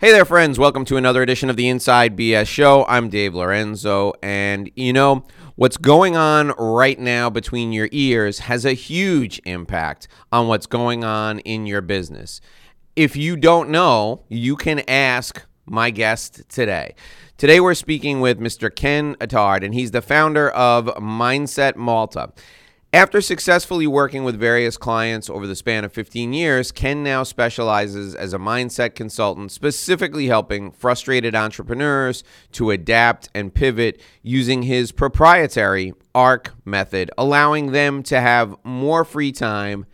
Hey there, friends. Welcome to another edition of the Inside BS Show. I'm Dave Lorenzo, and you know, what's going on right now between your ears has a huge impact on what's going on in your business. If you don't know, you can ask my guest today. Today, we're speaking with Mr. Ken Attard, and he's the founder of Mindset Malta. After successfully working with various clients over the span of 15 years, Ken now specializes as a mindset consultant, specifically helping frustrated entrepreneurs to adapt and pivot using his proprietary ARC method, allowing them to have more free time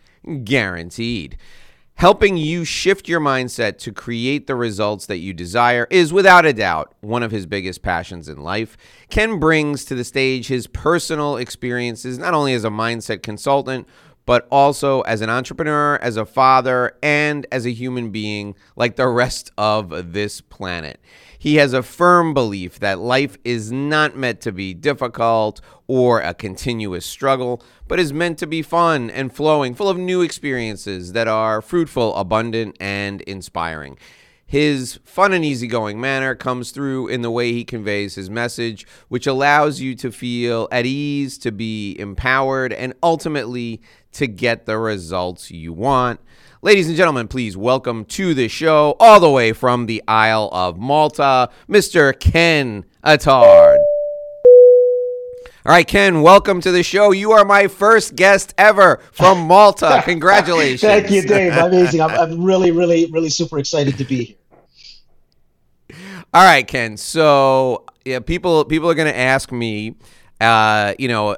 guaranteed. Helping you shift your mindset to create the results that you desire is without a doubt one of his biggest passions in life. Ken brings to the stage his personal experiences, not only as a mindset consultant, but also as an entrepreneur, as a father, and as a human being like the rest of this planet. He has a firm belief that life is not meant to be difficult or a continuous struggle, but is meant to be fun and flowing, full of new experiences that are fruitful, abundant, and inspiring. His fun and easygoing manner comes through in the way he conveys his message, which allows you to feel at ease, to be empowered, and ultimately to get the results you want. Ladies and gentlemen, please welcome to the show, all the way from the Isle of Malta, Mr. Ken Attard. All right, Ken, welcome to the show. You are my first guest ever from Malta. Congratulations. Thank you, Dave. Amazing. I'm, I'm really, really, really super excited to be here. All right, Ken. So, yeah, people people are going to ask me uh, you know,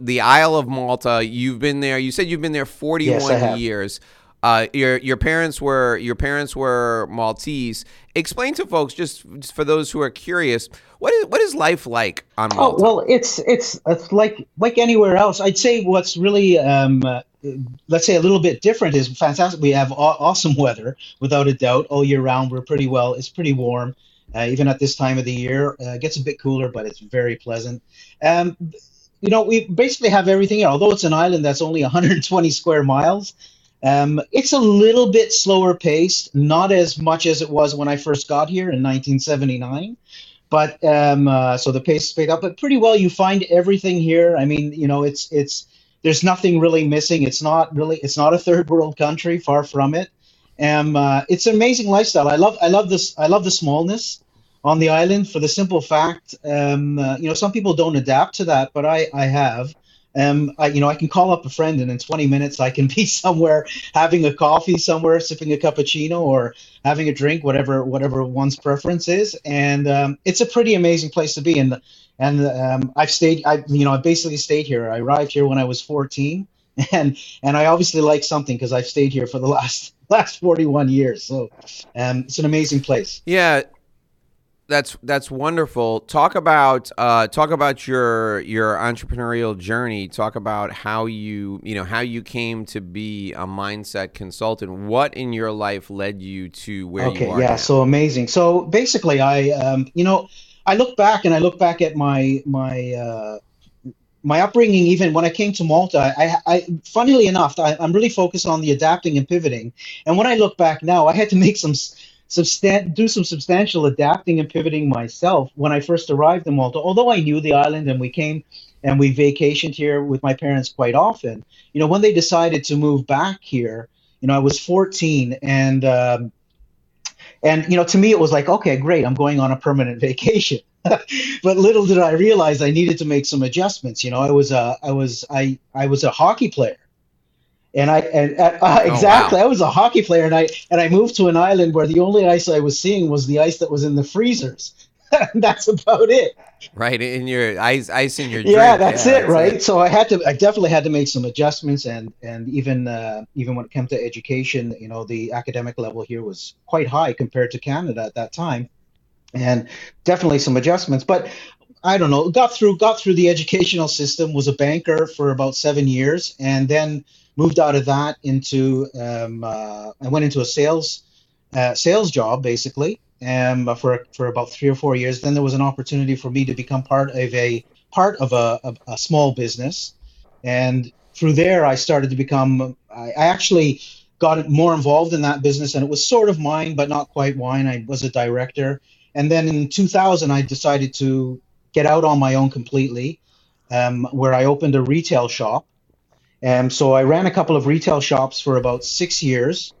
the Isle of Malta, you've been there. You said you've been there 41 Yes, years. Uh, your your parents were your parents were Maltese. Explain to folks, just, just for those who are curious, what is what is life like on Malta? Oh well, it's it's it's like like anywhere else. I'd say what's really um, uh, let's say a little bit different is fantastic. We have aw- awesome weather, without a doubt, all year round. We're pretty well. It's pretty warm, uh, even at this time of the year. Uh, it gets a bit cooler, but it's very pleasant. Um, you know, we basically have everything here. Although it's an island that's only 120 square miles, um, it's a little bit slower paced, not as much as it was when I first got here in 1979. But um, uh, so the pace picked up, but pretty well. You find everything here. I mean, you know, it's it's there's nothing really missing. It's not really it's not a third world country, far from it. Um, uh, it's an amazing lifestyle. I love I love this I love the smallness on the island for the simple fact, um, uh, you know, some people don't adapt to that, but I I have. Um, I, you know, I can call up a friend and in 20 minutes I can be somewhere having a coffee somewhere, sipping a cappuccino or having a drink, whatever whatever one's preference is, and um, it's a pretty amazing place to be. And and um, I've stayed, I you know, I basically stayed here. I arrived here when I was 14, and and I obviously like something because I've stayed here for the last last 41 years. So um, it's an amazing place. Yeah, that's that's wonderful. Talk about uh, talk about your your entrepreneurial journey. Talk about how you you know how you came to be a mindset consultant. What in your life led you to where you Okay, are yeah, now? so amazing. So basically, I um, you know, I look back and I look back at my my uh, my upbringing. Even when I came to Malta, I, I funnily enough, I, I'm really focused on the adapting and pivoting. And when I look back now, I had to make some substan- do some substantial adapting and pivoting myself when I first arrived in Malta. Although I knew the island and we came and we vacationed here with my parents quite often. You know, when they decided to move back here, you know, I was 14 and. Um, and you know, to me, it was like, okay, great, I'm going on a permanent vacation. but little did I realize I needed to make some adjustments. You know, I was a, I was, I, I was a hockey player, and I, and uh, uh, Oh exactly, wow! I was a hockey player, and I, and I moved to an island where the only ice I was seeing was the ice that was in the freezers. That's about it. Right in your ice ice in your Yeah, that's Yeah, it, that's right? it. So I had to, I definitely had to make some adjustments, and and even uh, even when it came to education, you know, the academic level here was quite high compared to Canada at that time, and definitely some adjustments. But I don't know, got through got through the educational system, was a banker for about seven years, and then moved out of that into um, uh, I went into a sales uh, sales job basically um, for for about three or four years. Then there was an opportunity for me to become part of a part of a, a, a small business, and through there I started to become. I, I actually got more involved in that business, and it was sort of mine, but not quite mine. I was a director, and then in 2000, I decided to get out on my own completely, um, where I opened a retail shop. And so I ran a couple of retail shops for about six years.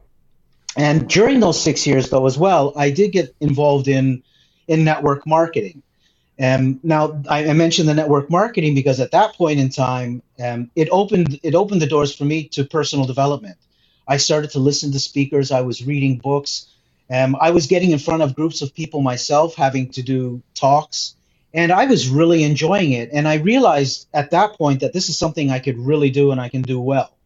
And during those six years, though, as well, I did get involved in in network marketing. Um, now, I, I, mentioned the network marketing because at that point in time, um, it opened it opened the doors for me to personal development. I started to listen to speakers. I was reading books. Um, I was getting in front of groups of people myself, having to do talks, and I was really enjoying it. And I realized at that point that this is something I could really do and I can do well.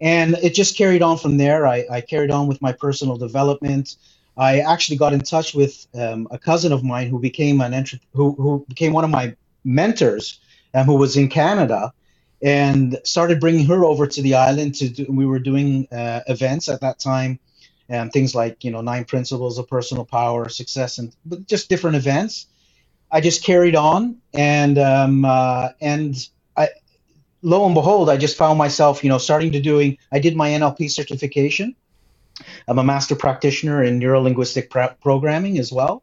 And it just carried on from there. I, I carried on with my personal development. I actually got in touch with um, a cousin of mine who became an entre- who, who became one of my mentors, and who was in Canada, and started bringing her over to the island to do. We were doing uh, events at that time, and things like you know nine principles of personal power, success, and just different events. I just carried on, and um, uh, and I, lo and behold, I just found myself, you know, starting to doing. I did my NLP certification I'm a master practitioner in neurolinguistic programming as well,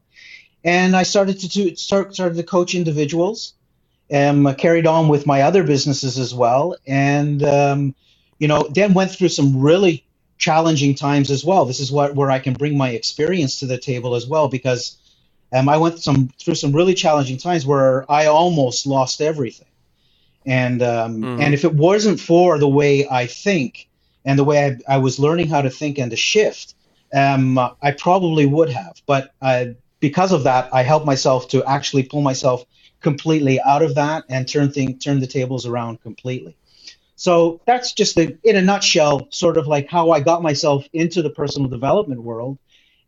and I started to do, start started to coach individuals, and um, carried on with my other businesses as well, and um, you know then went through some really challenging times as well. This is what where I can bring my experience to the table as well because um, I went some through some really challenging times where I almost lost everything, and um, mm. and if it wasn't for the way I think and the way I, I was learning how to think and to shift, um, I probably would have. But uh, because of that, I helped myself to actually pull myself completely out of that and turn thing, turn the tables around completely. So that's just the, in a nutshell, sort of like how I got myself into the personal development world.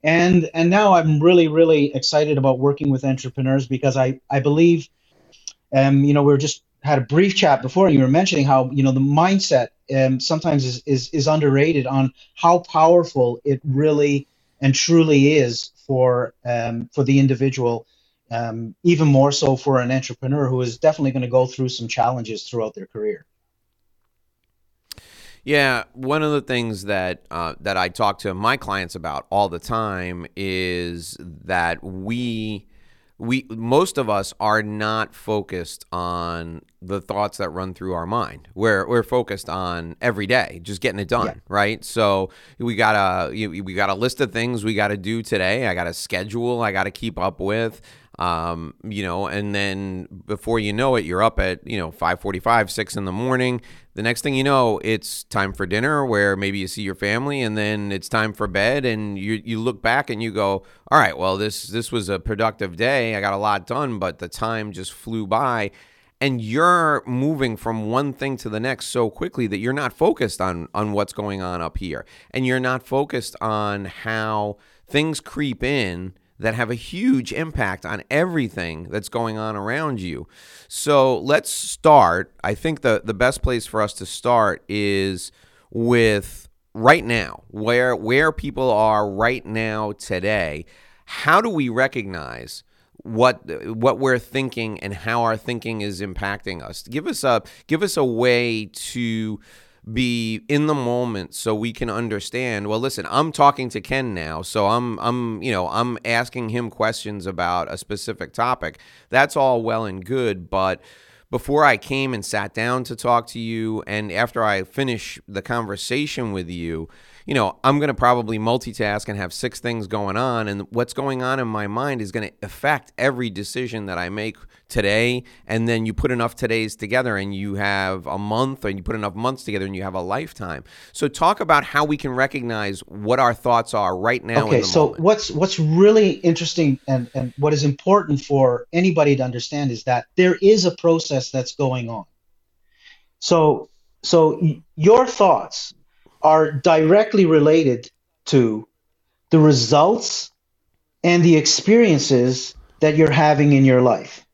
And and now I'm really really excited about working with entrepreneurs because I I believe, um, you know, we are just had a brief chat before, and you were mentioning how you know the mindset um, sometimes is, is is underrated on how powerful it really and truly is for um, for the individual, um, even more so for an entrepreneur who is definitely going to go through some challenges throughout their career. Yeah, one of the things that uh, that I talk to my clients about all the time is that we we most of us are not focused on the thoughts that run through our mind. We're we're focused on every day, just getting it done, yeah. right? So we got a we got a list of things we got to do today. I got a schedule I got to keep up with. Um, you know, and then before you know it, you're up at you know 5:45, 6 in the morning. The next thing you know, it's time for dinner, where maybe you see your family, and then it's time for bed, and you you look back and you go, all right, well this this was a productive day. I got a lot done, but the time just flew by and you're moving from one thing to the next so quickly that you're not focused on on what's going on up here and you're not focused on how things creep in that have a huge impact on everything that's going on around you. So let's start. I think the, the best place for us to start is with right now, where where people are right now today. How do we recognize what what we're thinking and how our thinking is impacting us? Give us a give us a way to be in the moment so we can understand well listen i'm talking to ken now so i'm i'm you know i'm asking him questions about a specific topic that's all well and good but before i came and sat down to talk to you and after i finish the conversation with you you know, I'm going to probably multitask and have six things going on. And what's going on in my mind is going to affect every decision that I make today. And then you put enough todays together and you have a month, and you put enough months together and you have a lifetime. So, talk about how we can recognize what our thoughts are right now. Okay, so moment. what's what's really interesting and, and what is important for anybody to understand is that there is a process that's going on. So so your thoughts are directly related to the results and the experiences that you're having in your life.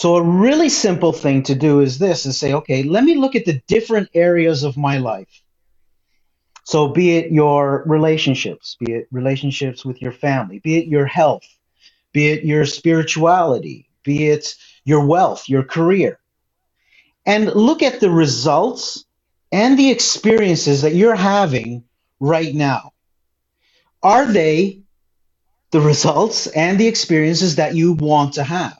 So a really simple thing to do is this and say, okay, let me look at the different areas of my life. So be it your relationships, be it relationships with your family, be it your health, be it your spirituality, be it your wealth, your career. And look at the results and the experiences that you're having right now, are they the results and the experiences that you want to have?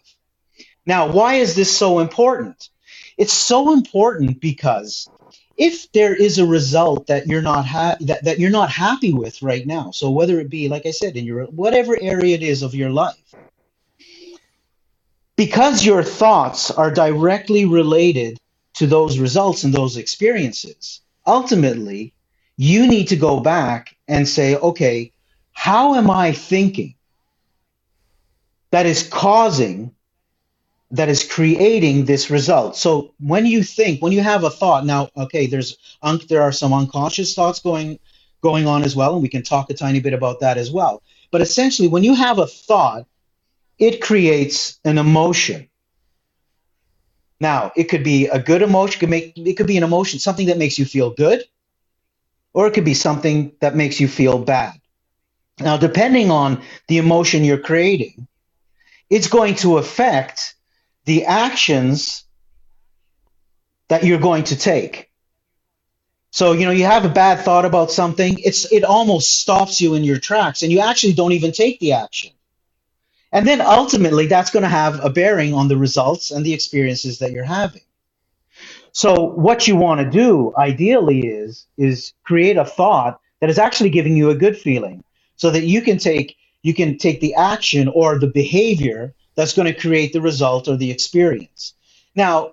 Now, why is this so important? It's so important because if there is a result that you're not ha- that, that you're not happy with right now, so whether it be like I said in your whatever area it is of your life, because your thoughts are directly related to those results and those experiences, ultimately you need to go back and say, okay, how am I thinking that is causing that is creating this result. So when you think, when you have a thought, now, okay, there's un- there are some unconscious thoughts going going on as well, and we can talk a tiny bit about that as well. But essentially, when you have a thought, it creates an emotion. Now, it could be a good emotion, could make it could be an emotion, something that makes you feel good, or it could be something that makes you feel bad. Now, depending on the emotion you're creating, it's going to affect the actions that you're going to take. So, you know, you have a bad thought about something, it's it almost stops you in your tracks and you actually don't even take the action. And then ultimately that's going to have a bearing on the results and the experiences that you're having. So, what you want to do ideally is is create a thought that is actually giving you a good feeling so that you can take you can take the action or the behavior that's going to create the result or the experience. Now,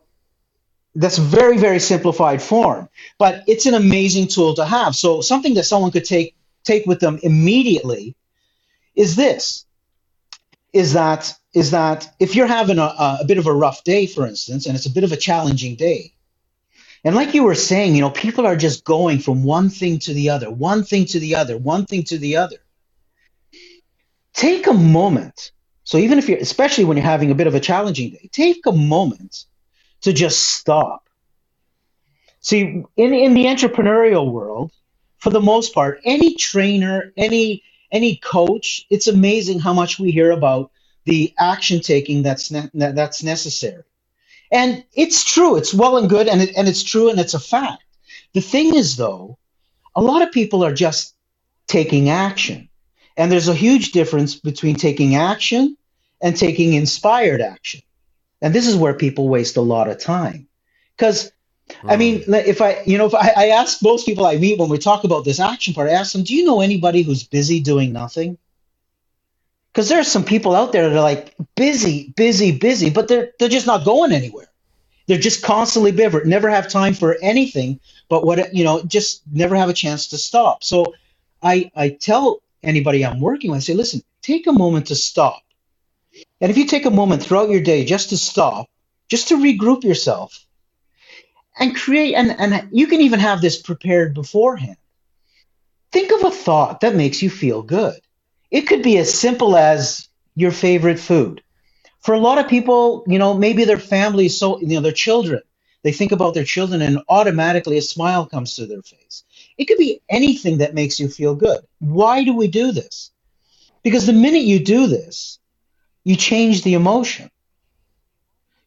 that's very, very simplified form, but it's an amazing tool to have. So something that someone could take take with them immediately is this is that is that if you're having a, a bit of a rough day, for instance, and it's a bit of a challenging day, and like you were saying, you know, people are just going from one thing to the other, one thing to the other, one thing to the other. Take a moment so even if you're, especially when you're having a bit of a challenging day, take a moment to just stop. See, in, in the entrepreneurial world, for the most part, any trainer, any any coach, it's amazing how much we hear about the action taking that's ne- that's necessary. And it's true, it's well and good, and, it, and it's true, and it's a fact. The thing is, though, a lot of people are just taking action. And there's a huge difference between taking action and taking inspired action. And this is where people waste a lot of time. Because, I mean, hmm. if I, you know, if I, I ask most people I meet when we talk about this action part, I ask them, do you know anybody who's busy doing nothing? Because there are some people out there that are like busy, busy, busy, but they're, they're just not going anywhere. They're just constantly busy, never have time for anything but what, you know, just never have a chance to stop. So I, I tell anybody I'm working with, I say, listen, take a moment to stop. And if you take a moment throughout your day just to stop, just to regroup yourself and create, and, and you can even have this prepared beforehand. Think of a thought that makes you feel good. It could be as simple as your favorite food. For a lot of people, you know, maybe their family, so, you know, their children, they think about their children and automatically a smile comes to their face. It could be anything that makes you feel good. Why do we do this? Because the minute you do this, you change the emotion.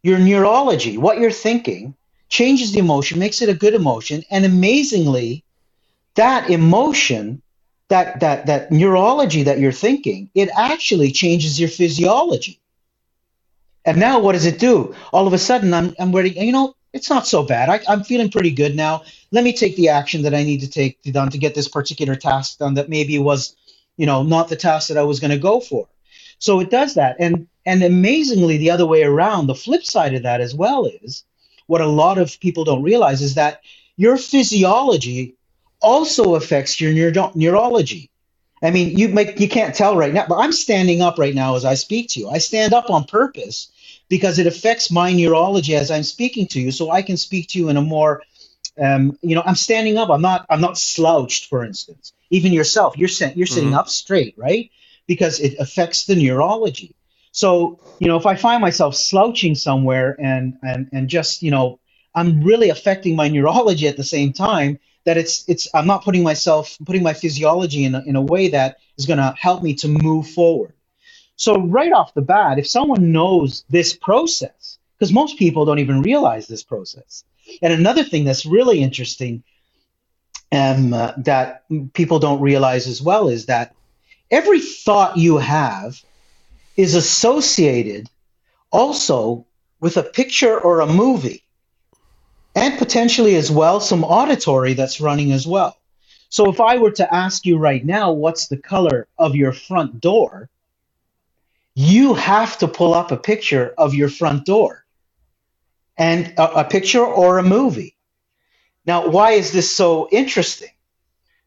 Your neurology, what you're thinking, changes the emotion, makes it a good emotion, and amazingly, that emotion, that that that neurology that you're thinking, it actually changes your physiology. And now what does it do? All of a sudden I'm I'm ready, you know, it's not so bad. I, I'm feeling pretty good now. Let me take the action that I need to take to done to get this particular task done that maybe was, you know, not the task that I was going to go for. So it does that. And and amazingly the other way around, the flip side of that as well is what a lot of people don't realize is that your physiology also affects your neuro- neurology. I mean, you make you can't tell right now, but I'm standing up right now as I speak to you. I stand up on purpose because it affects my neurology as I'm speaking to you, so I can speak to you in a more, um, you know, I'm standing up. I'm not I'm not slouched, for instance. Even yourself, you're you're sitting mm-hmm. up straight, right? because it affects the neurology. So, you know, if I find myself slouching somewhere and and and just, you know, I'm really affecting my neurology at the same time, that it's it's I'm not putting myself putting my physiology in a, in a way that is going to help me to move forward. So right off the bat, if someone knows this process, because most people don't even realize this process. And another thing that's really interesting um, uh, that people don't realize as well is that every thought you have is associated also with a picture or a movie, and potentially as well some auditory that's running as well. So if I were to ask you right now, what's the color of your front door? You have to pull up a picture of your front door and a, a picture or a movie. Now, why is this so interesting?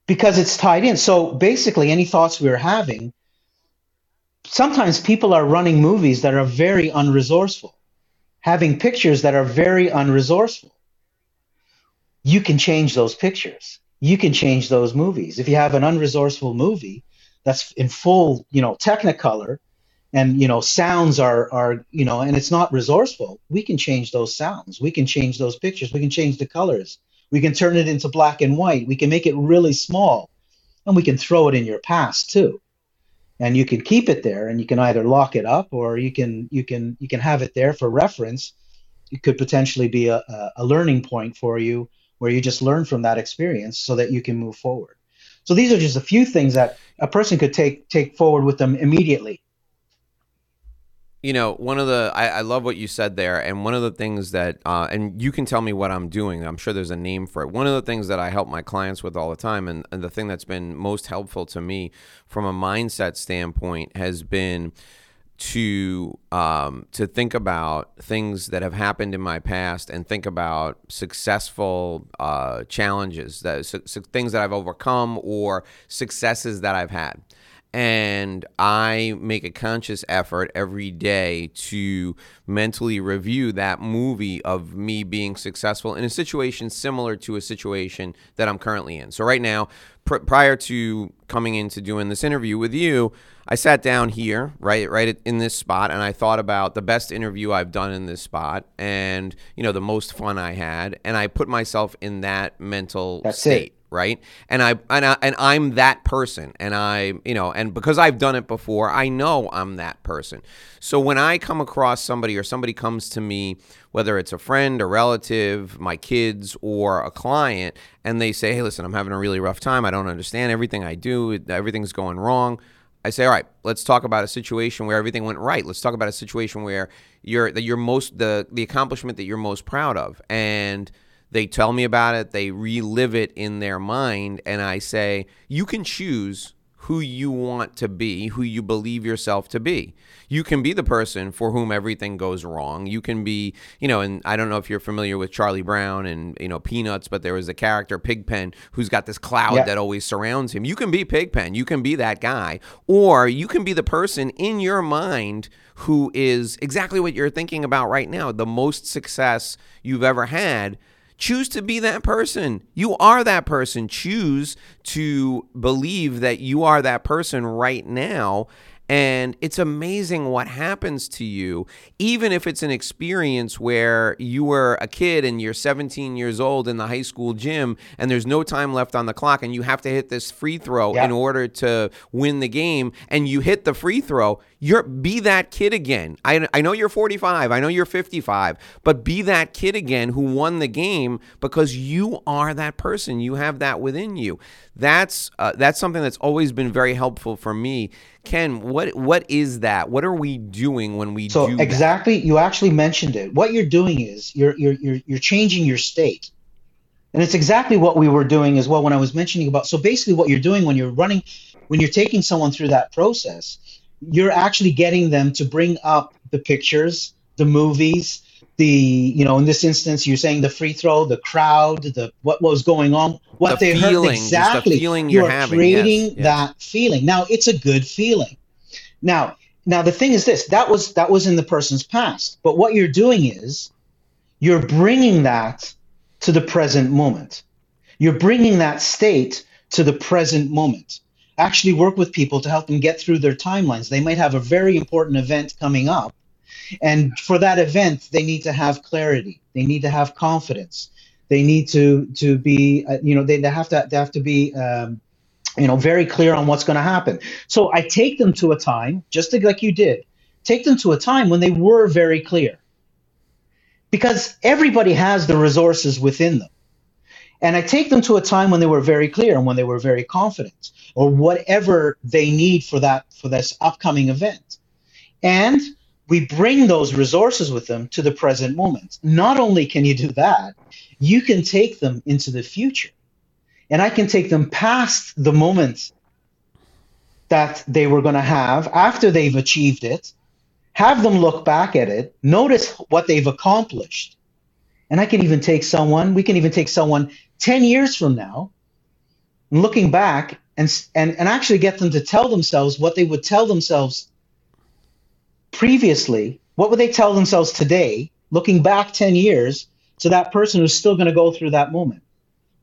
Because it's tied in. So basically, any thoughts we are having, sometimes people are running movies that are very unresourceful, having pictures that are very unresourceful. You can change those pictures. You can change those movies. If you have an unresourceful movie that's in full, you know, technicolor, and you know sounds are are you know and it's not resourceful. We can change those sounds. We can change those pictures. We can change the colors. We can turn it into black and white. We can make it really small. And we can throw it in your past too. And you can keep it there and you can either lock it up or you can you can you can have it there for reference. It could potentially be a, a learning point for you where you just learn from that experience so that you can move forward. So these are just a few things that a person could take take forward with them immediately you know, one of the I, I, love what you said there, and one of the things that uh, and you can tell me what I'm doing. I'm sure there's a name for it. One of the things that I help my clients with all the time, and, and the thing that's been most helpful to me from a mindset standpoint has been to um, to think about things that have happened in my past and think about successful uh, challenges that things that I've overcome or successes that I've had and I make a conscious effort every day to mentally review that movie of me being successful in a situation similar to a situation that I'm currently in. So right now, pr- prior to coming into doing this interview with you, I sat down here, right, right in this spot, and I thought about the best interview I've done in this spot, and you know the most fun I had, and I put myself in that mental That's state. It right? And I and I and I'm that person, and I you know, and because I've done it before, I know I'm that person. So when I come across somebody or somebody comes to me, whether it's a friend, a relative, my kids, or a client, and they say, "Hey, listen, I'm having a really rough time. I don't understand everything I do. Everything's going wrong." I say, all right, let's talk about a situation where everything went right. Let's talk about a situation where you're that you're most the the accomplishment that you're most proud of, and they tell me about it, they relive it in their mind, and I say, you can choose who you want to be, who you believe yourself to be. You can be the person for whom everything goes wrong. You can be, you know, and I don't know if you're familiar with Charlie Brown and, you know, Peanuts, but there was a character, Pigpen, who's got this cloud yeah. that always surrounds him. You can be Pigpen. You can be that guy. Or you can be the person in your mind who is exactly what you're thinking about right now, the most success you've ever had Choose to be that person. You are that person. Choose to believe that you are that person right now and it's amazing what happens to you, even if it's an experience where you were a kid and you're 17 years old in the high school gym and there's no time left on the clock and you have to hit this free throw yeah. in order to win the game and you hit the free throw. You're be that kid again. I, I know you're 45, I know you're 55, but be that kid again who won the game because you are that person. You have that within you. That's uh, that's something that's always been very helpful for me Ken, what what is that? What are we doing when we so do exactly? That? You actually mentioned it. What you're doing is you're you're you're you're changing your state, and it's exactly what we were doing as well when I was mentioning about. So basically, what you're doing when you're running, when you're taking someone through that process, you're actually getting them to bring up the pictures, the movies, the you know in this instance you're saying the free throw the crowd the what was going on what the they feeling, heard exactly the feeling you're, you're having. creating yes, yes. that feeling now it's a good feeling now now the thing is this that was that was in the person's past but what you're doing is you're bringing that to the present moment you're bringing that state to the present moment actually work with people to help them get through their timelines they might have a very important event coming up and for that event, they need to have clarity. They need to have confidence. They need to to be, uh, you know, they, they have to they have to be, um, you know, very clear on what's going to happen. So I take them to a time, just like you did, take them to a time when they were very clear, because everybody has the resources within them. And I take them to a time when they were very clear and when they were very confident, or whatever they need for that for this upcoming event. And we bring those resources with them to the present moment. Not only can you do that, you can take them into the future. And I can take them past the moment that they were going to have after they've achieved it, have them look back at it, notice what they've accomplished. And I can even take someone, we can even take someone 10 years from now, and looking back and, and, and actually get them to tell themselves what they would tell themselves previously. What would they tell themselves today, looking back 10 years to that person who's still going to go through that moment?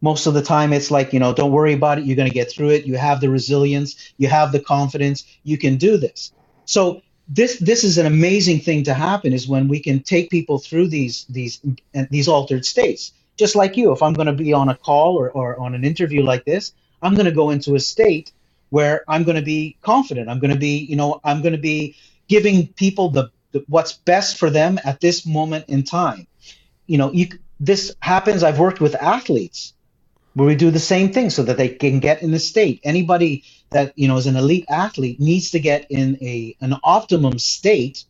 Most of the time, it's like, you know, don't worry about it. You're going to get through it. You have the resilience, you have the confidence, you can do this. So, this this is an amazing thing to happen is when we can take people through these these these altered states just like you, if I'm going to be on a call or, or on an interview like this, I'm going to go into a state where I'm going to be confident. I'm going to be, you know, I'm going to be giving people the, the what's best for them at this moment in time. You know, you, this happens. I've worked with athletes where we do the same thing so that they can get in the state. Anybody that you know is an elite athlete needs to get in a an optimum state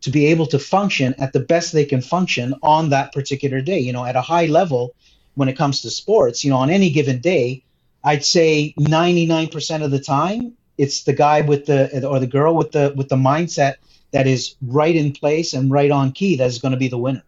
to be able to function at the best they can function on that particular day. You know, at a high level, when it comes to sports, you know, on any given day, I'd say 99% of the time, it's the guy with the or the girl with the with the mindset that is right in place and right on key that is going to be the winner.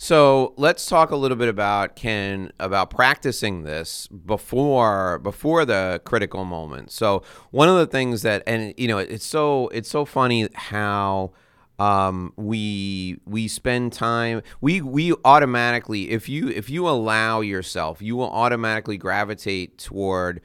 So let's talk a little bit about Ken about practicing this before before the critical moment. So one of the things that and you know it's so it's so funny how um, we we spend time we we automatically if you if you allow yourself you will automatically gravitate toward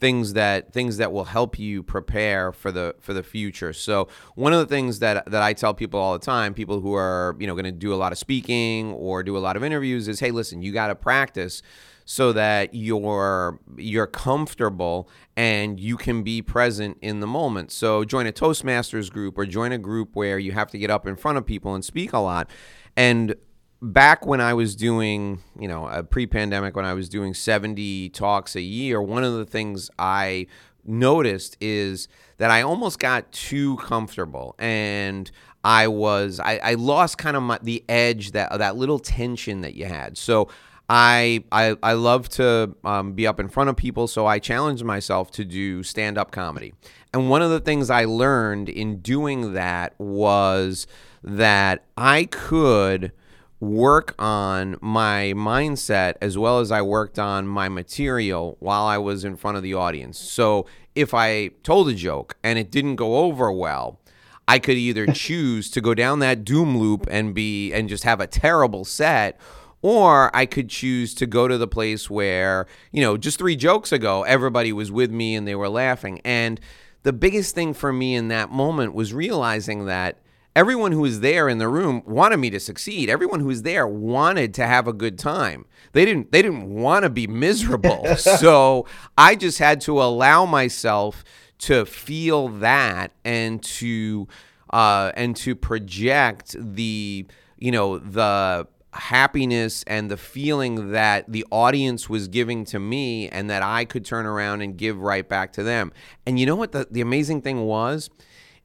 things that things that will help you prepare for the for the future. So one of the things that that I tell people all the time, people who are you know going to do a lot of speaking or do a lot of interviews, is hey, listen, you got to practice so that you're you're comfortable and you can be present in the moment. So join a Toastmasters group or join a group where you have to get up in front of people and speak a lot. And back when I was doing, you know, a pre-pandemic when I was doing 70 talks a year, one of the things I noticed is that I almost got too comfortable and I was I, I lost kind of my, the edge that that little tension that you had. So I I, I love to um, be up in front of people, so I challenged myself to do stand up comedy. And one of the things I learned in doing that was that I could work on my mindset as well as I worked on my material while I was in front of the audience. So if I told a joke and it didn't go over well, I could either choose to go down that doom loop and be and just have a terrible set or I could choose to go to the place where, you know, just 3 jokes ago everybody was with me and they were laughing and the biggest thing for me in that moment was realizing that everyone who was there in the room wanted me to succeed. Everyone who was there wanted to have a good time. They didn't they didn't want to be miserable. so I just had to allow myself to feel that and to uh, and to project the you know the happiness and the feeling that the audience was giving to me and that I could turn around and give right back to them. And you know what the, the amazing thing was?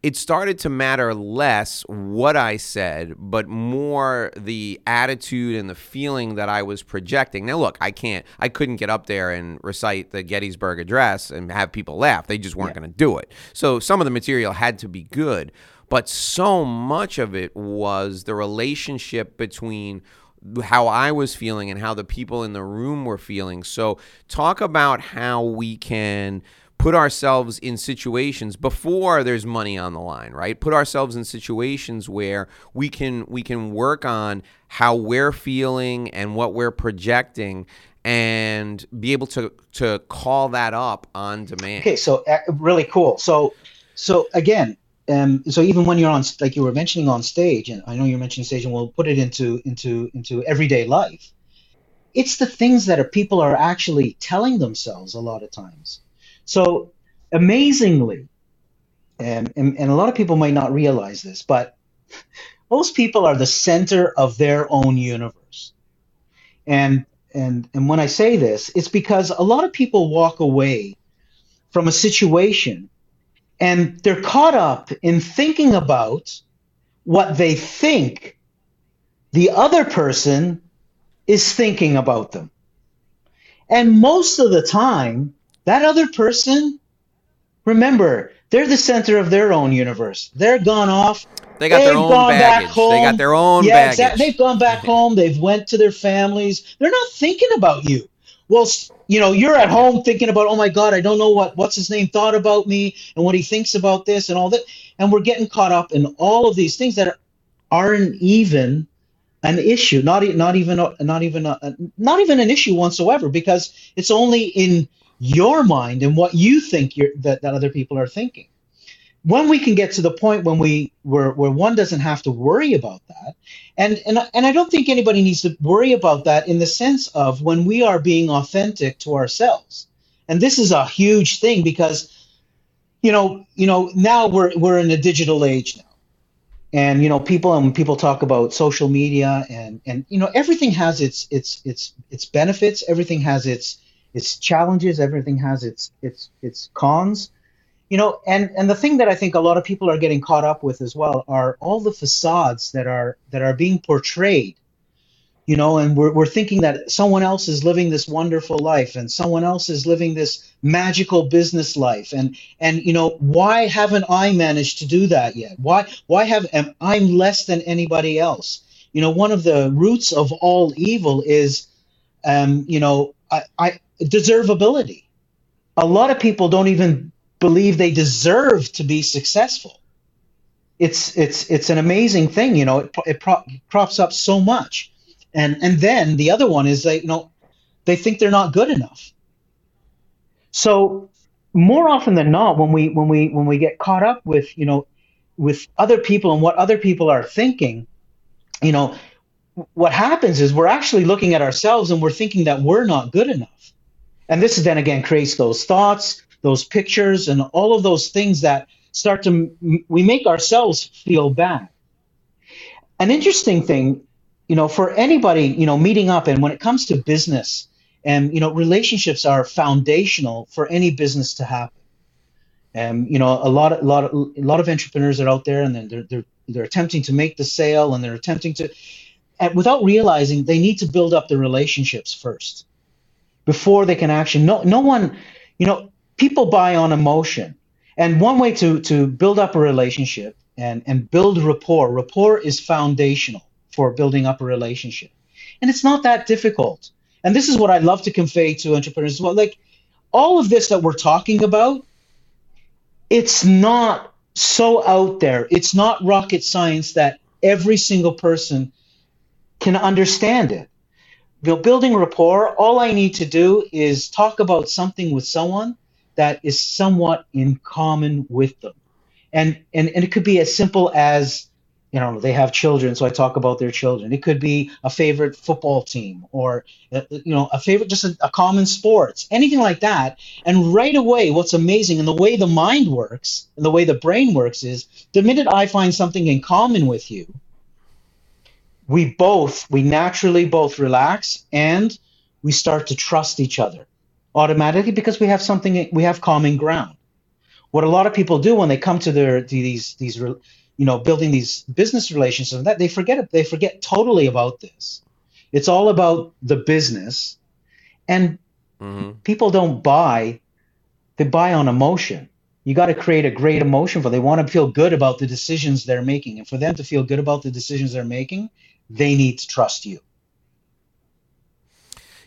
it started to matter less what I said, but more the attitude and the feeling that I was projecting. Now, look, I can't, I couldn't get up there and recite the Gettysburg Address and have people laugh. They just weren't yeah. going to do it. So some of the material had to be good, but so much of it was the relationship between how I was feeling and how the people in the room were feeling. So, talk about how we can put ourselves in situations before there's money on the line, right? Put ourselves in situations where we can we can work on how we're feeling and what we're projecting and be able to to call that up on demand. Okay, so uh, really cool. So so again, um, so even when you're on like you were mentioning on stage and I know you're mentioning stage and we'll put it into into into everyday life. It's the things that are people are actually telling themselves a lot of times so amazingly, and, and, and a lot of people might not realize this, but most people are the center of their own universe. And and and when I say this, it's because a lot of people walk away from a situation and they're caught up in thinking about what they think the other person is thinking about them. And most of the time, that other person, remember, they're the center of their own universe. They're gone off. They got their own baggage. They got their own yeah, baggage. Exactly. They've gone back home. They've went to their families. They're not thinking about you. Well, you know, you're at home thinking about, oh my God, I don't know what what's his name thought about me and what he thinks about this and all that. And we're getting caught up in all of these things that aren't even an issue, not not even not even a, not even an issue whatsoever, because it's only in your mind and what you think that that other people are thinking. When we can get to the point when we where where one doesn't have to worry about that, and and and I don't think anybody needs to worry about that in the sense of when we are being authentic to ourselves, and this is a huge thing because, you know, you know now we're we're in a digital age now. And you know people and people talk about social media and and you know everything has its its its its benefits. Everything has its its challenges. Everything has its its its cons you know and and the thing that i think a lot of people are getting caught up with as well are all the facades that are that are being portrayed you know and we're, we're thinking that someone else is living this wonderful life and someone else is living this magical business life. And and you know why haven't i managed to do that yet? Why why have am i'm less than anybody else? You know one of the roots of all evil is um you know i, I deservability. A lot of people don't even believe they deserve to be successful. It's it's it's an amazing thing you know it, it pro- crops up so much. And and then the other one is they you know they think they're not good enough. So more often than not when we when we when we get caught up with you know with other people and what other people are thinking you know what happens is we're actually looking at ourselves and we're thinking that we're not good enough. And this then again creates those thoughts those pictures and all of those things that start to we make ourselves feel bad an interesting thing you know, for anybody, you know, meeting up and when it comes to business and, you know, relationships are foundational for any business to happen. And, you know, a lot, of, lot, a lot of entrepreneurs are out there and they're, they're, they're attempting to make the sale and they're attempting to, and without realizing they need to build up the relationships first before they can actually, no, no one, you know, people buy on emotion. And one way to, to build up a relationship and, and build rapport, rapport is foundational for building up a relationship. And it's not that difficult. And this is what I love to convey to entrepreneurs as well. Like all of this that we're talking about, it's not so out there. It's not rocket science that every single person can understand it. You know, building rapport, all I need to do is talk about something with someone that is somewhat in common with them. And, and, and it could be as simple as you know they have children so i talk about their children. It could be a favorite football team or uh, you know a favorite just a, a, common sports anything like that. And right away what's amazing and the way the mind works and the way the brain works is the minute i find something in common with you we both we naturally both relax and we start to trust each other automatically because we have something we have common ground. What a lot of people do when they come to their to these these you know building these business relationships and that they forget it they forget totally about this. It's all about the business. And mm-hmm. people don't buy they buy on emotion. You got to create a great emotion for them. they want to feel good about the decisions they're making. And for them to feel good about the decisions they're making they need to trust you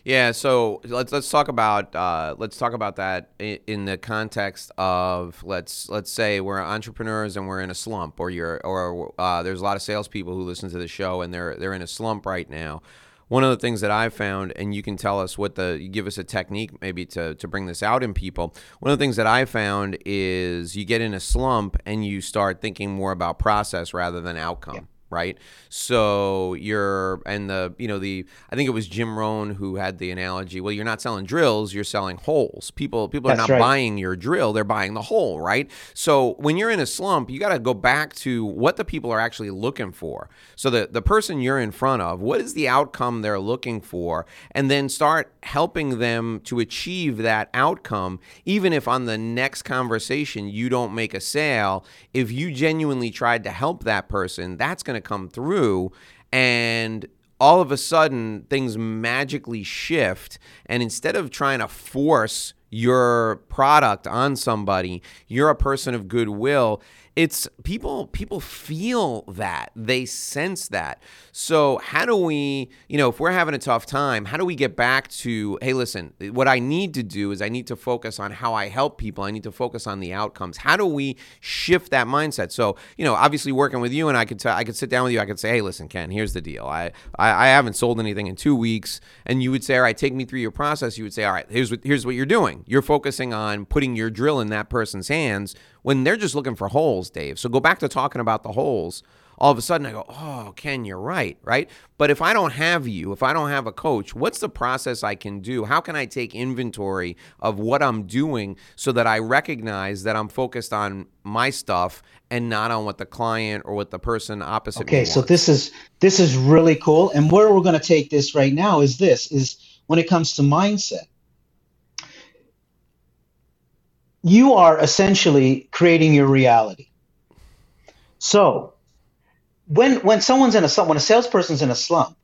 yeah, so let's let's talk about uh, let's talk about that in, the context of let's let's say we're entrepreneurs and we're in a slump, or you're or uh, there's a lot of salespeople who listen to the show and they're they're in a slump right now. One of the things that I've found, and you can tell us what the give us a technique maybe to to bring this out in people. One of the things that I found is you get in a slump and you start thinking more about process rather than outcome. Right? So you're and the you know the I think it was Jim Rohn who had the analogy. Well, you're not selling drills, you're selling holes. People people That's are not right. buying your drill, they're buying the hole, right? So when you're in a slump, you got to go back to what the people are actually looking for. So the the person you're in front of, what is the outcome they're looking for, and then start helping them to achieve that outcome, even if on the next conversation you don't make a sale. If you genuinely tried to help that person, that's going come through and all of a sudden things magically shift and instead of trying to force your product on somebody you're a person of goodwill it's people people feel that. They sense that. So how do we you know if we're having a tough time how do we get back to hey listen what i need to do is i need to focus on how i help people. I need to focus on the outcomes. How do we shift that mindset? So you know obviously working with you and i could t- i could sit down with you. I could say hey listen ken here's the deal. I, I i haven't sold anything in two weeks. And you would say all right take me through your process. You would say all right here's what here's what you're doing. You're focusing on putting your drill in that person's hands when they're just looking for holes, Dave. So go back to talking about the holes. All of a sudden, I go, oh, Ken, you're right, right? But if I don't have you, if I don't have a coach, what's the process I can do? How can I take inventory of what I'm doing so that I recognize that I'm focused on my stuff and not on what the client or what the person opposite me? Okay, so this is this is really cool. And where we're going to take this right now is this is when it comes to mindset. You are essentially creating your reality. So when when someone's in a slump, when a salesperson's in a slump,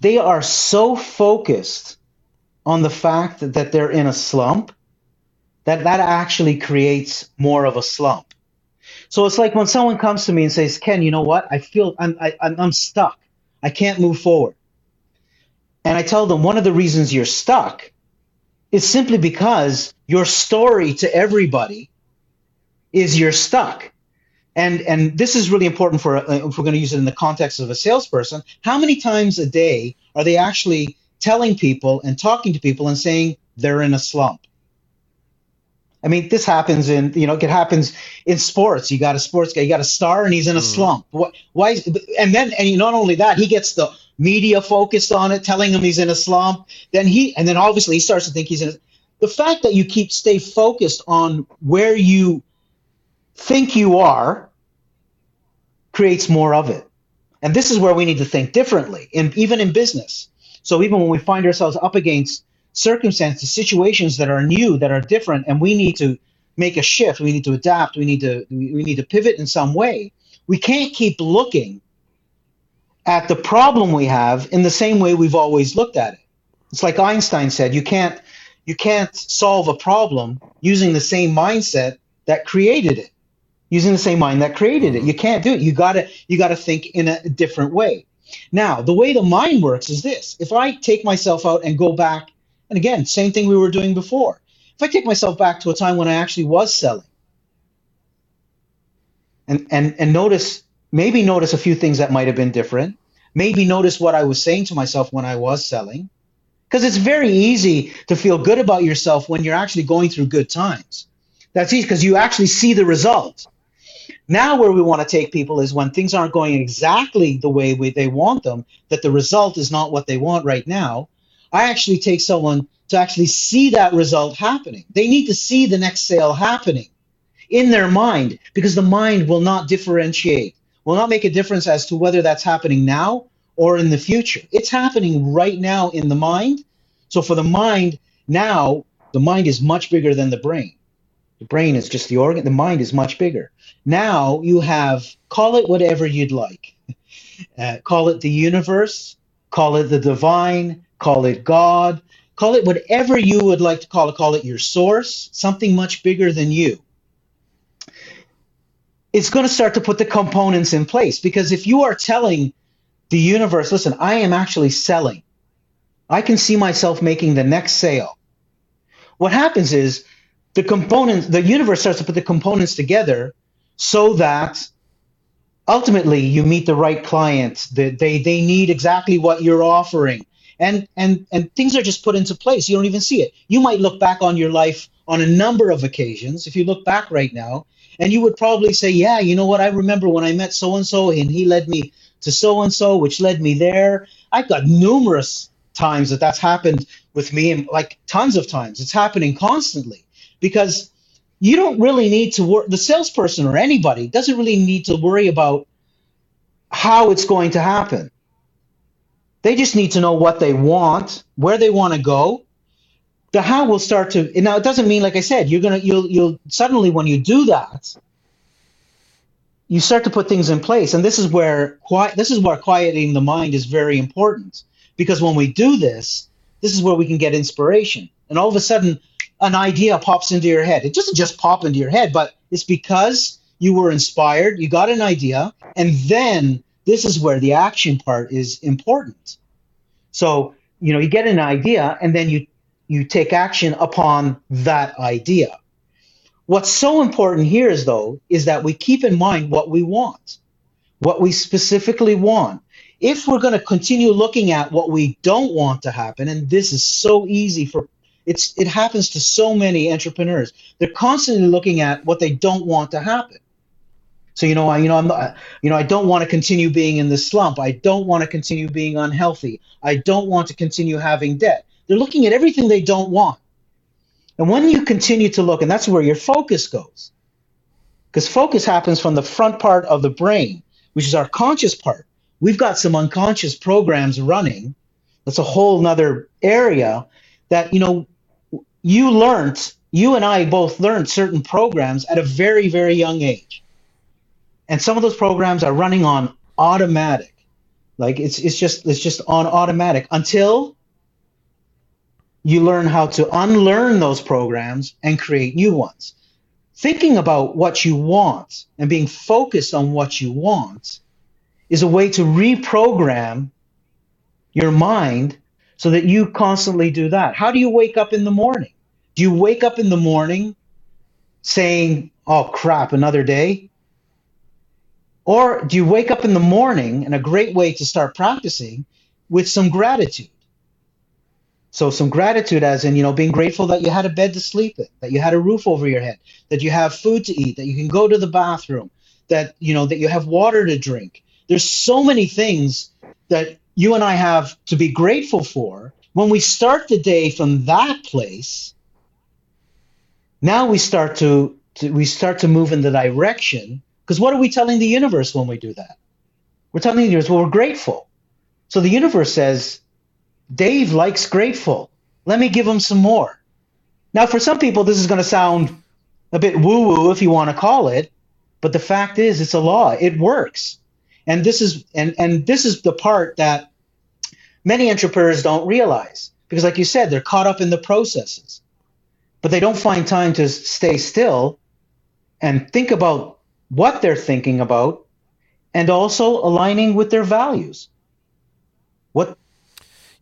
they are so focused on the fact that, that they're in a slump that that actually creates more of a slump. So it's like when someone comes to me and says, "Ken, you know what? I feel I'm I, I'm I'm stuck. I can't move forward." And I tell them one of the reasons you're stuck is simply because your story to everybody is you're stuck. And and this is really important for uh, if we're going to use it in the context of a salesperson. How many times a day are they actually telling people and talking to people and saying they're in a slump? I mean, this happens in you know it happens in sports. You got a sports guy, you got a star, and he's in a slump. What? Why? Is, and then and not only that, he gets the media focused on it, telling him he's in a slump. Then he and then obviously he starts to think he's in. A, the fact that you keep stay focused on where you think you are creates more of it. And this is where we need to think differently, in, even in business. So even when we find ourselves up against circumstances, situations that are new, that are different, and we need to make a shift, we need to adapt, we need to we need to pivot in some way. We can't keep looking at the problem we have in the same way we've always looked at it. It's like Einstein said, you can't you can't solve a problem using the same mindset that created it. Using the same mind that created it. You can't do it. You gotta you gotta think in a different way. Now the way the mind works is this. If i take myself out and go back and again same thing we were doing before. If i take myself back to a time when i actually was selling and and and notice maybe notice a few things that might have been different. Maybe notice what i was saying to myself when i was selling because it's very easy to feel good about yourself when you're actually going through good times. That's easy because you actually see the result. Now, where we want to take people is when things aren't going exactly the way we, they want them, that the result is not what they want right now. I actually take someone to actually see that result happening. They need to see the next sale happening in their mind because the mind will not differentiate, will not make a difference as to whether that's happening now or in the future. It's happening right now in the mind. So for the mind, now the mind is much bigger than the brain. The brain is just the organ, the mind is much bigger. Now you have, call it whatever you'd like. Uh, call it the universe, call it the divine, call it God, call it whatever you would like to call it, call it your source, something much bigger than you. It's going to start to put the components in place because if you are telling the universe, listen, I am actually selling. I can see myself making the next sale. What happens is the components, the universe starts to put the components together so that ultimately you meet the right client. That they they need exactly what you're offering. And and and things are just put into place. You don't even see it. You might look back on your life on a number of occasions. If you look back right now, and you would probably say, Yeah, you know what? I remember when I met so and so, and he led me to so and so, which led me there. I've got numerous times that that's happened with me, and like tons of times. It's happening constantly because you don't really need to work. The salesperson or anybody doesn't really need to worry about how it's going to happen. They just need to know what they want, where they want to go. The how will start to now. It doesn't mean, like I said, you're gonna you'll you'll suddenly when you do that, you start to put things in place, and this is where quiet. This is where quieting the mind is very important because when we do this, this is where we can get inspiration, and all of a sudden, an idea pops into your head. It doesn't just pop into your head, but it's because you were inspired, you got an idea, and then this is where the action part is important. So, you know, you get an idea and then you you take action upon that idea. What's so important here is though is that we keep in mind what we want. What we specifically want. If we're going to continue looking at what we don't want to happen and this is so easy for it's it happens to so many entrepreneurs. They're constantly looking at what they don't want to happen. So you know, I you know I'm you know I don't want to continue being in the slump. I don't want to continue being unhealthy. I don't want to continue having debt. They're looking at everything they don't want. And when you continue to look, and that's where your focus goes, because focus happens from the front part of the brain, which is our conscious part. We've got some unconscious programs running. That's a whole nother area that you know you learned. You and I both learned certain programs at a very very young age and some of those programs are running on automatic like it's it's just it's just on automatic until you learn how to unlearn those programs and create new ones. Thinking about what you want and being focused on what you want is a way to reprogram your mind so that you constantly do that. How do you wake up in the morning? Do you wake up in the morning saying oh crap another day or do you wake up in the morning, and a great way to start practicing with some gratitude? So, some gratitude, as in, you know, being grateful that you had a bed to sleep in, that you had a roof over your head, that you have food to eat, that you can go to the bathroom, that, you know, that you have water to drink. There's so many things that you and I have to be grateful for. When we start the day from that place, now we start to, to we start to move in the direction because what are we telling the universe when we do that? We're telling the universe, well, we're grateful. So the universe says, Dave likes grateful. Let me give him some more. Now, for some people, this is going to sound a bit woo woo, if you want to call it, but the fact is, it's a law. It works. And this is and and this is the part that many entrepreneurs don't realize because, like you said, they're caught up in the processes, but they don't find time to stay still and think about what they're thinking about, and also aligning with their values. What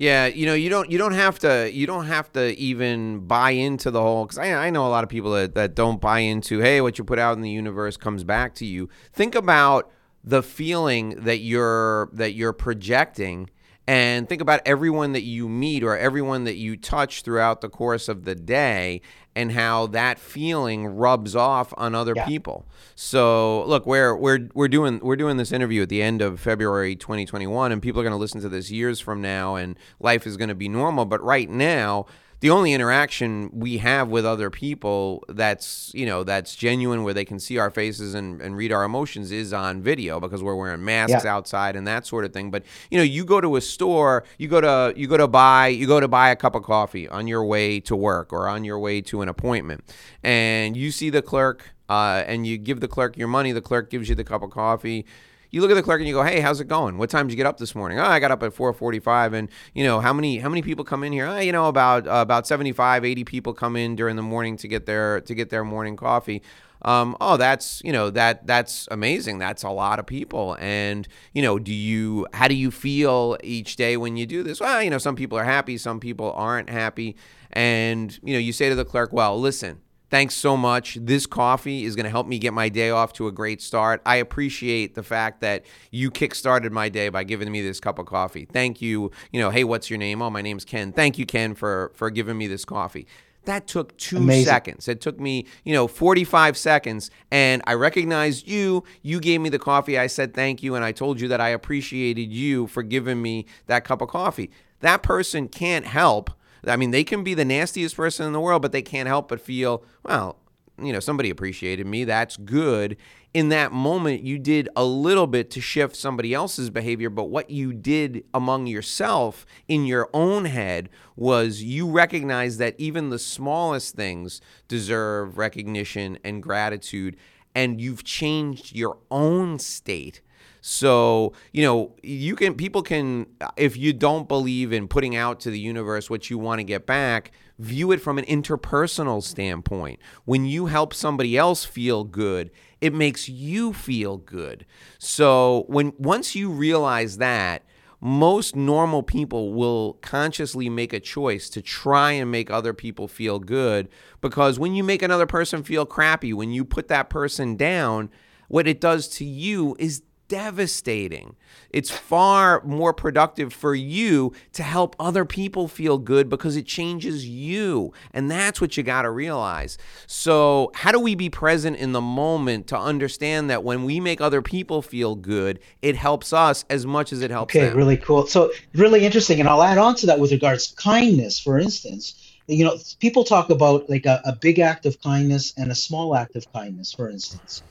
yeah, you know, you don't you don't have to you don't have to even buy into the whole because I, I know a lot of people that, that don't buy into hey what you put out in the universe comes back to you. Think about the feeling that you're that you're projecting and think about everyone that you meet or everyone that you touch throughout the course of the day and how that feeling rubs off on other yeah. people. So, look, we're we're we're doing we're doing this interview at the end of February 2021 and people are going to listen to this years from now and life is going to be normal, but right now the only interaction we have with other people that's you know that's genuine where they can see our faces and, and read our emotions is on video because we're wearing masks yeah. outside and that sort of thing but you know you go to a store you go to you go to buy you go to buy a cup of coffee on your way to work or on your way to an appointment and you see the clerk uh, and you give the clerk your money the clerk gives you the cup of coffee you look at the clerk and you go, "Hey, how's it going? What time did you get up this morning?" "Oh, I got up at 4:45." And you know, how many how many people come in here? Oh, you know, about uh, about 75, 80 people come in during the morning to get their to get their morning coffee. Um, oh, that's you know that that's amazing. That's a lot of people. And you know, do you how do you feel each day when you do this? Well, you know, some people are happy, some people aren't happy. And you know, you say to the clerk, "Well, listen." Thanks so much. This coffee is going to help me get my day off to a great start. I appreciate the fact that you kickstarted my day by giving me this cup of coffee. Thank you. You know, hey, what's your name? Oh, my name's Ken. Thank you, Ken, for for giving me this coffee. That took two Amazing. seconds. It took me, you know, 45 seconds. And I recognized you. You gave me the coffee. I said thank you. And I told you that I appreciated you for giving me that cup of coffee. That person can't help. I mean, they can be the nastiest person in the world, but they can't help but feel, well, you know, somebody appreciated me. That's good. In that moment, you did a little bit to shift somebody else's behavior, but what you did among yourself in your own head was you recognize that even the smallest things deserve recognition and gratitude, and you've changed your own state. So, you know, you can, people can, if you don't believe in putting out to the universe what you want to get back, view it from an interpersonal standpoint. When you help somebody else feel good, it makes you feel good. So, when once you realize that, most normal people will consciously make a choice to try and make other people feel good because when you make another person feel crappy, when you put that person down, what it does to you is devastating. It's far more productive for you to help other people feel good because it changes you. And that's what you got to realize. So, how do we be present in the moment to understand that when we make other people feel good, it helps us as much as it helps okay, them? really cool. So, really interesting. And I'll add on to that with regards to kindness, for instance. You know, people talk about like a, a big act of kindness and a small act of kindness, for instance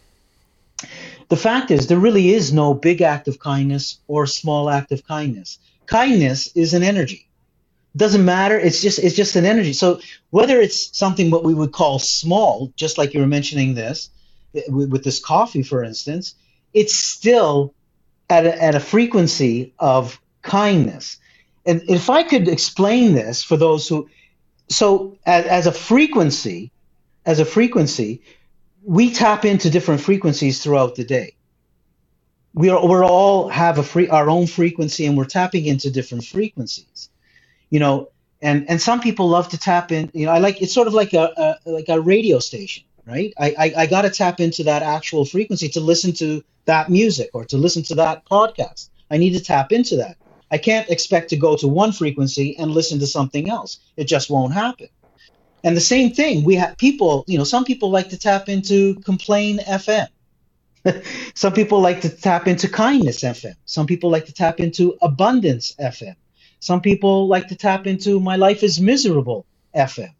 the fact is, there really is no big act of kindness or small act of kindness. Kindness is an energy. It Doesn't matter. It's just it's just an energy. So whether it's something what we would call small, just like you were mentioning this eh, with, with this coffee, for instance, it's still at a, at a frequency of kindness. And if I could explain this for those who, so as, as a frequency, as a frequency, we tap into different frequencies throughout the day. We are we're all have a free our own frequency and we're tapping into different frequencies. You know, and and some people love to tap in, you know, I like it's sort of like a, a like a radio station, right? I I, I got to tap into that actual frequency to listen to that music or to listen to that podcast. I need to tap into that. I can't expect to go to one frequency and listen to something else. It just won't happen. And the same thing, we have people, you know, some people like to tap into Complain FM. some people like to tap into Kindness FM. Some people like to tap into Abundance FM. Some people like to tap into My Life is Miserable FM.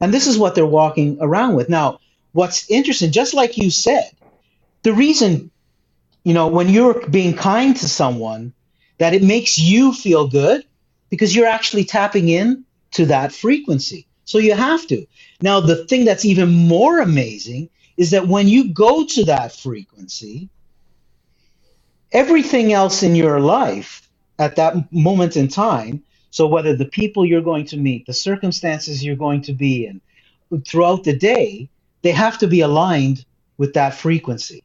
And this is what they're walking around with. Now, what's interesting, just like you said, the reason, you know, when you're being kind to someone, that it makes you feel good because you're actually tapping in to that frequency. So you have to. Now, the thing that's even more amazing is that when you go to that frequency, everything else in your life at that moment in time, so whether the people you're going to meet, the circumstances you're going to be in throughout the day, they have to be aligned with that frequency.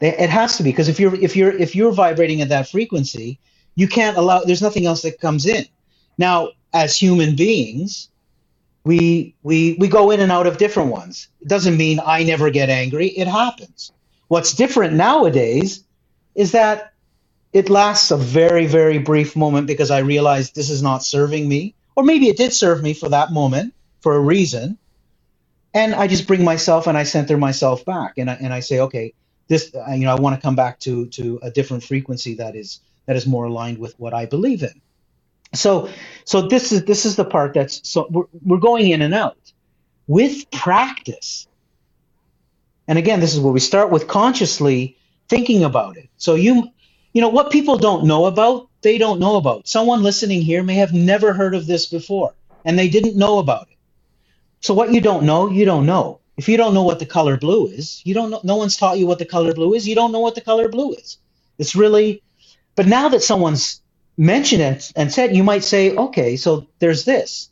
It has to be because if you're if you're if you're vibrating at that frequency, you can't allow. There's nothing else that comes in. Now, as human beings, we we we go in and out of different ones. It doesn't mean I never get angry. It happens. What's different nowadays is that it lasts a very very brief moment because I realize this is not serving me, or maybe it did serve me for that moment for a reason, and I just bring myself and I center myself back and I, and I say, okay, this you know I want to come back to to a different frequency that is that is more aligned with what I believe in so so this is this is the part that's so we're, we're going in and out. With practice and again this is where we start with consciously thinking about it. So you you know what people don't know about they don't know about. Someone listening here may have never heard of this before and they didn't know about it. So what you don't know you don't know. If you don't know what the color blue is you don't know no one's taught you what the color blue is you don't know what the color blue is. It's really but now that someone's mention it and said, you might say, okay, so there's this.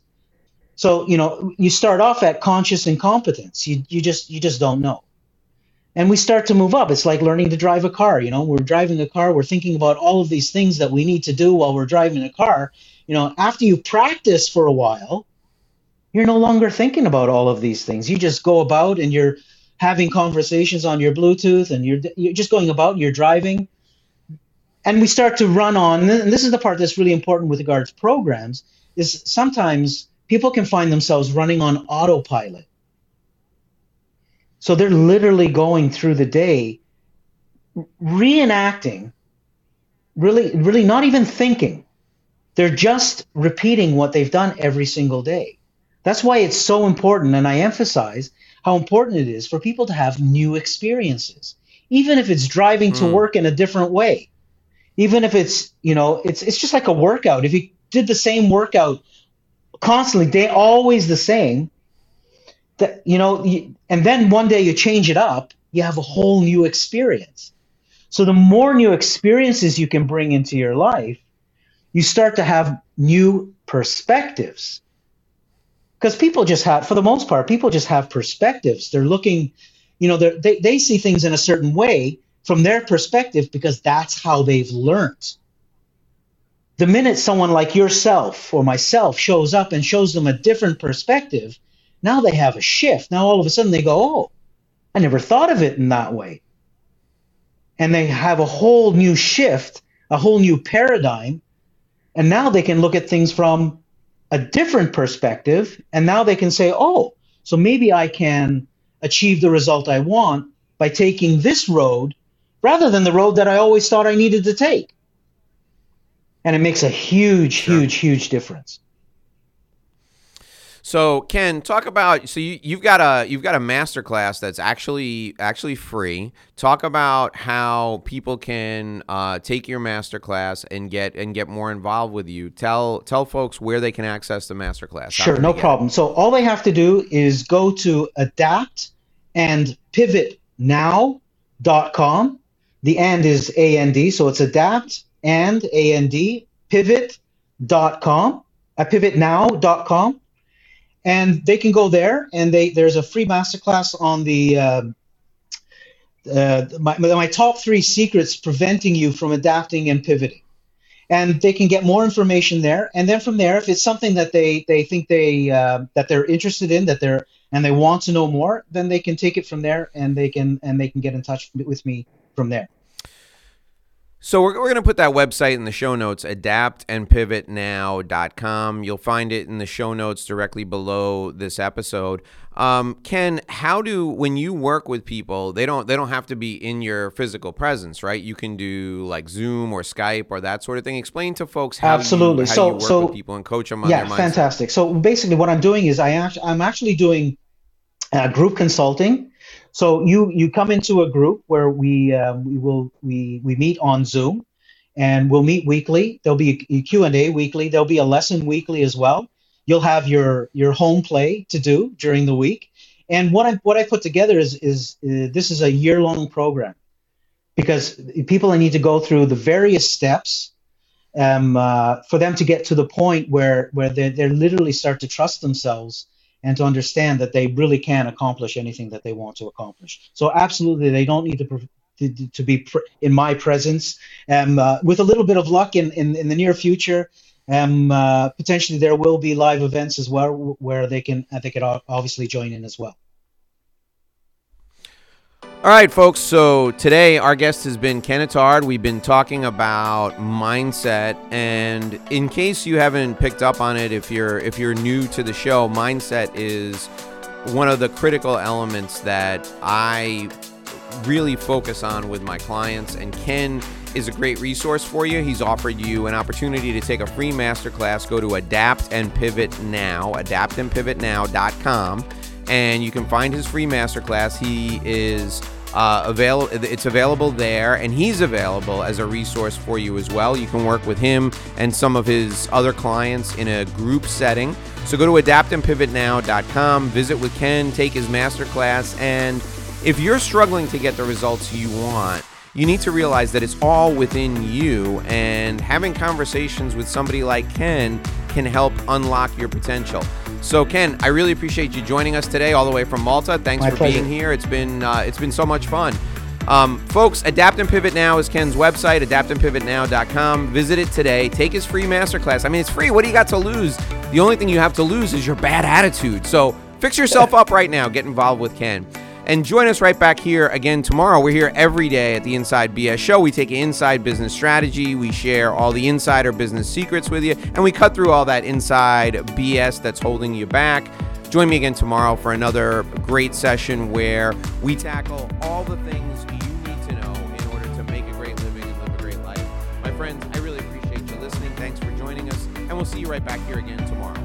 So, you know, you start off at conscious incompetence. You, you just you just don't know. And we start to move up. It's like learning to drive a car. You know, we're driving a car, we're thinking about all of these things that we need to do while we're driving a car. You know, after you practice for a while, you're no longer thinking about all of these things. You just go about and you're having conversations on your Bluetooth and you're you're just going about you're driving and we start to run on and this is the part that's really important with regards to programs is sometimes people can find themselves running on autopilot. So they're literally going through the day reenacting, really, really not even thinking. They're just repeating what they've done every single day. That's why it's so important. And I emphasize how important it is for people to have new experiences, even if it's driving mm. to work in a different way. Even if it's, you know, it's it's just like a workout. If you did the same workout constantly, they always the same, that you know, you, and then one day you change it up, you have a whole new experience. So the more new experiences you can bring into your life, you start to have new perspectives. Because people just have, for the most part, people just have perspectives. They're looking, you know, they they see things in a certain way from their perspective because that's how they've learned. The minute someone like yourself or myself shows up and shows them a different perspective, now they have a shift. Now all of a sudden they go, oh, I never thought of it in that way and they have a whole new shift, a whole new paradigm. And now they can look at things from a different perspective. And now they can say, oh, so maybe I can achieve the result I want by taking this road rather than the road that I always thought I needed to take. And it makes a huge, sure. huge, huge difference. So Ken, talk about so you, you've got a you've got a master class that's actually actually free. Talk about how people can uh, take your master class and get and get more involved with you. Tell tell folks where they can access the master class. Sure, no problem. It. So all they have to do is go to adapt and pivot now.com. The and is A N D, so it's adapt and A N D pivot.com, at pivotnow.com and they can go there and they there's a free masterclass on the uh, uh, my, my top three secrets preventing you from adapting and pivoting. And they can get more information there and then from there if it's something that they they think they uh, that they're interested in that they're and they want to know more then they can take it from there and they can and they can get in touch with me from there so we're, we're going to put that website in the show notes, adaptandpivotnow.com. You'll find it in the show notes directly below this episode. Um, Ken, how do when you work with people, they don't they don't have to be in your physical presence, right? You can do like Zoom or Skype or that sort of thing. Explain to folks how absolutely you, how so you work so with people and coach them on yeah, fantastic. So basically, what I'm doing is I act, I'm actually doing uh, group consulting so you you come into a group where we um, we will we we meet on Zoom, and we'll meet weekly. There'll be a Q and A weekly. There'll be a lesson weekly as well. You'll have your your home play to do during the week. And what I what I put together is is uh, this is a year long program because people need to go through the various steps um, uh, for them to get to the point where where they they literally start to trust themselves and to understand that they really can accomplish anything that they want to accomplish. So absolutely, they don't need to. To, to be in my presence, um, uh, with a little bit of luck in, in, in the near future, um, uh, potentially there will be live events as well where they can they could obviously join in as well. All right, folks. So today our guest has been Ken Attard. We've been talking about mindset, and in case you haven't picked up on it, if you're if you're new to the show, mindset is one of the critical elements that I really focus on with my clients. And Ken is a great resource for you. He's offered you an opportunity to take a free masterclass. Go to Adapt and Pivot Now, adaptandpivotnow.com, and you can find his free masterclass. He is uh, available. It's available there, and he's available as a resource for you as well. You can work with him and some of his other clients in a group setting. So go to adaptandpivotnow.com, visit with Ken, take his masterclass, and if you're struggling to get the results you want, you need to realize that it's all within you, and having conversations with somebody like Ken can help unlock your potential. So, Ken, I really appreciate you joining us today, all the way from Malta. Thanks My for pleasure. being here. It's been uh, it's been so much fun. Um, folks, Adapt and Pivot Now is Ken's website, adaptandpivotnow.com. Visit it today. Take his free masterclass. I mean, it's free. What do you got to lose? The only thing you have to lose is your bad attitude. So fix yourself up right now. Get involved with Ken. And join us right back here again tomorrow. We're here every day at the Inside BS Show. We take inside business strategy, we share all the insider business secrets with you, and we cut through all that inside BS that's holding you back. Join me again tomorrow for another great session where we tackle all the things you need to know in order to make a great living and live a great life. My friends, I really appreciate you listening. Thanks for joining us, and we'll see you right back here again tomorrow.